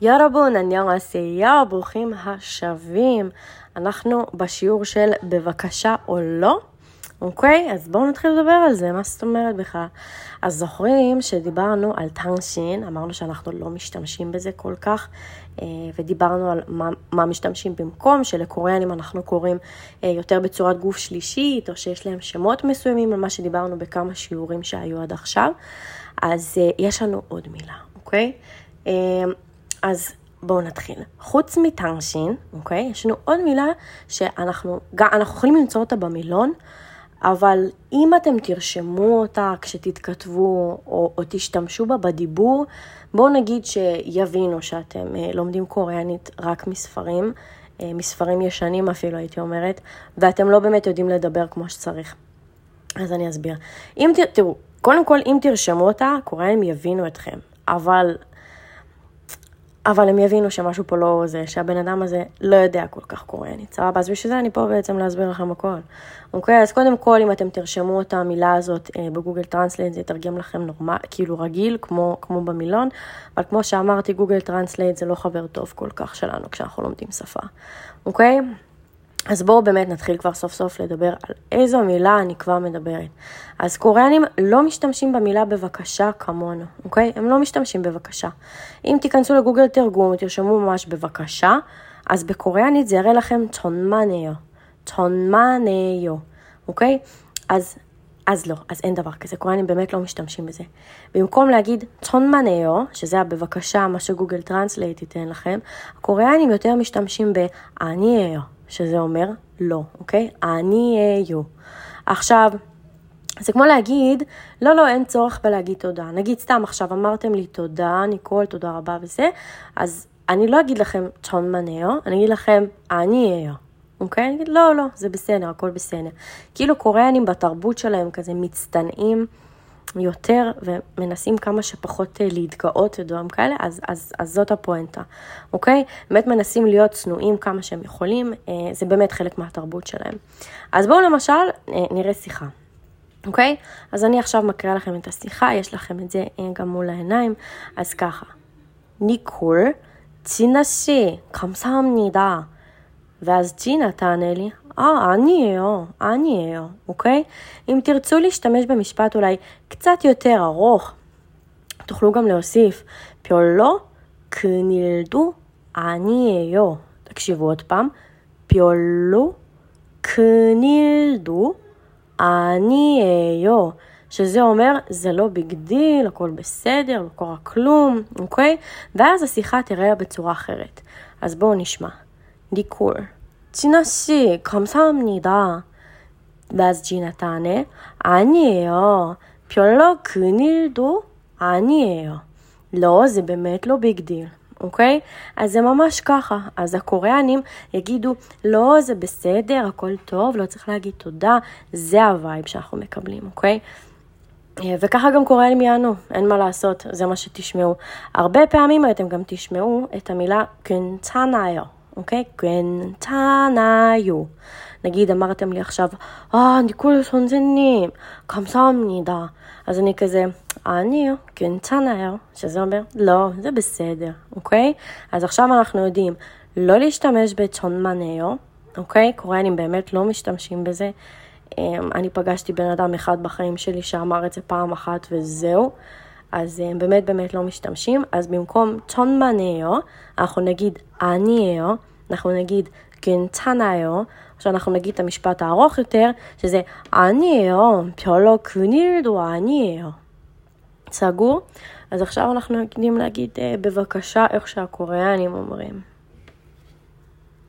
ירבון, אניונגסיה, ברוכים השבים. אנחנו בשיעור של בבקשה או לא, אוקיי? אז בואו נתחיל לדבר על זה, מה זאת אומרת בכלל? אז זוכרים שדיברנו על טאנשין, אמרנו שאנחנו לא משתמשים בזה כל כך, אה, ודיברנו על מה, מה משתמשים במקום, שלקוריאנים אנחנו קוראים אה, יותר בצורת גוף שלישית, או שיש להם שמות מסוימים על מה שדיברנו בכמה שיעורים שהיו עד עכשיו. אז אה, יש לנו עוד מילה, אוקיי? אז בואו נתחיל. חוץ מטנגשין, אוקיי? יש לנו עוד מילה שאנחנו גם, אנחנו יכולים למצוא אותה במילון, אבל אם אתם תרשמו אותה כשתתכתבו או, או תשתמשו בה בדיבור, בואו נגיד שיבינו שאתם אה, לומדים קוריאנית רק מספרים, אה, מספרים ישנים אפילו הייתי אומרת, ואתם לא באמת יודעים לדבר כמו שצריך. אז אני אסביר. אם תראו, קודם כל אם תרשמו אותה, קוריאנים יבינו אתכם, אבל אבל הם יבינו שמשהו פה לא זה, שהבן אדם הזה לא יודע כל כך קוריאנית, סבבה? אז בשביל זה אני פה בעצם להסביר לכם הכל. אוקיי? אז קודם כל, אם אתם תרשמו את המילה הזאת אה, ב Google Translate, זה יתרגם לכם normal, כאילו רגיל, כמו, כמו במילון, אבל כמו שאמרתי, Google Translate זה לא חבר טוב כל כך שלנו כשאנחנו לומדים שפה, אוקיי? אז בואו באמת נתחיל כבר סוף סוף לדבר על איזו מילה אני כבר מדברת. אז קוריאנים לא משתמשים במילה בבקשה כמונו, אוקיי? הם לא משתמשים בבקשה. אם תיכנסו לגוגל תרגום ותרשמו ממש בבקשה, אז בקוריאנית זה יראה לכם 천만에요, 천만에요, אוקיי? אז, אז לא, אז אין דבר כזה, קוריאנים באמת לא משתמשים בזה. במקום להגיד 천만에요, שזה הבבקשה, מה ש Google Translate ייתן לכם, הקוריאנים יותר משתמשים באניאיו. שזה אומר לא, אוקיי? אני אהיה. עכשיו, זה כמו להגיד, לא, לא, אין צורך בלהגיד תודה. נגיד סתם עכשיו אמרתם לי תודה, ניקול, תודה רבה וזה, אז אני לא אגיד לכם צ'ון מנאו, אני אגיד לכם אני אהיה. אוקיי? אני אגיד, לא, לא, זה בסדר, הכל בסדר. כאילו קוריאנים בתרבות שלהם כזה מצטנעים. יותר ומנסים כמה שפחות אה, להתגאות ודברים כאלה, אז, אז, אז זאת הפואנטה, אוקיי? באמת מנסים להיות צנועים כמה שהם יכולים, אה, זה באמת חלק מהתרבות שלהם. אז בואו למשל אה, נראה שיחה. אוקיי? אז אני עכשיו מקריאה לכם את השיחה, יש לכם את זה גם מול העיניים. אז ככה, ניקול, צינה שי, 감사합니다. ואז ג'ינה תענה לי, אה, 아니에요, 아니에요, אוקיי? אם תרצו להשתמש במשפט אולי קצת יותר ארוך, תוכלו גם להוסיף, 별로 그일도 아니에요. תקשיבו עוד פעם, 별로 그일도 아니에요. שזה אומר, זה לא ביג דיל, הכל בסדר, לא קורה כלום, אוקיי? ואז השיחה תראה בצורה אחרת. אז בואו נשמע. דיקור. 진아 씨, 감사합니다. ואז ג'ינה תענה, 아니에요. 별로 그일도 아니에요. לא, זה באמת לא ביג דיל, אוקיי? אז זה ממש ככה. אז הקוריאנים יגידו, לא, זה בסדר, הכל טוב, לא צריך להגיד תודה. זה הווייב שאנחנו מקבלים, אוקיי? וככה גם קוריאנים יענו, אין מה לעשות, זה מה שתשמעו. הרבה פעמים אתם גם תשמעו את המילה קנצנאיו. אוקיי? 괜찮아요. נגיד אמרתם לי עכשיו, אה, ניקול 선생님, 감사합니다. אז אני כזה, 아니요, 괜찮아요, שזה אומר, לא, זה בסדר, אוקיי? אז עכשיו אנחנו יודעים לא להשתמש בצ'ונמנאו, אוקיי? קוריאנים באמת לא משתמשים בזה. אמ, אני פגשתי בן אדם אחד בחיים שלי שאמר את זה פעם אחת וזהו. אז הם באמת באמת לא משתמשים, אז במקום צ'ונמנאו, אנחנו נגיד אניאו, אנחנו נגיד 괜찮아요. עכשיו אנחנו נגיד את המשפט הארוך יותר, שזה 아니에요, 별로 그일도 아니에요. סגור? אז עכשיו אנחנו יודעים להגיד בבקשה איך שהקוריאנים אומרים.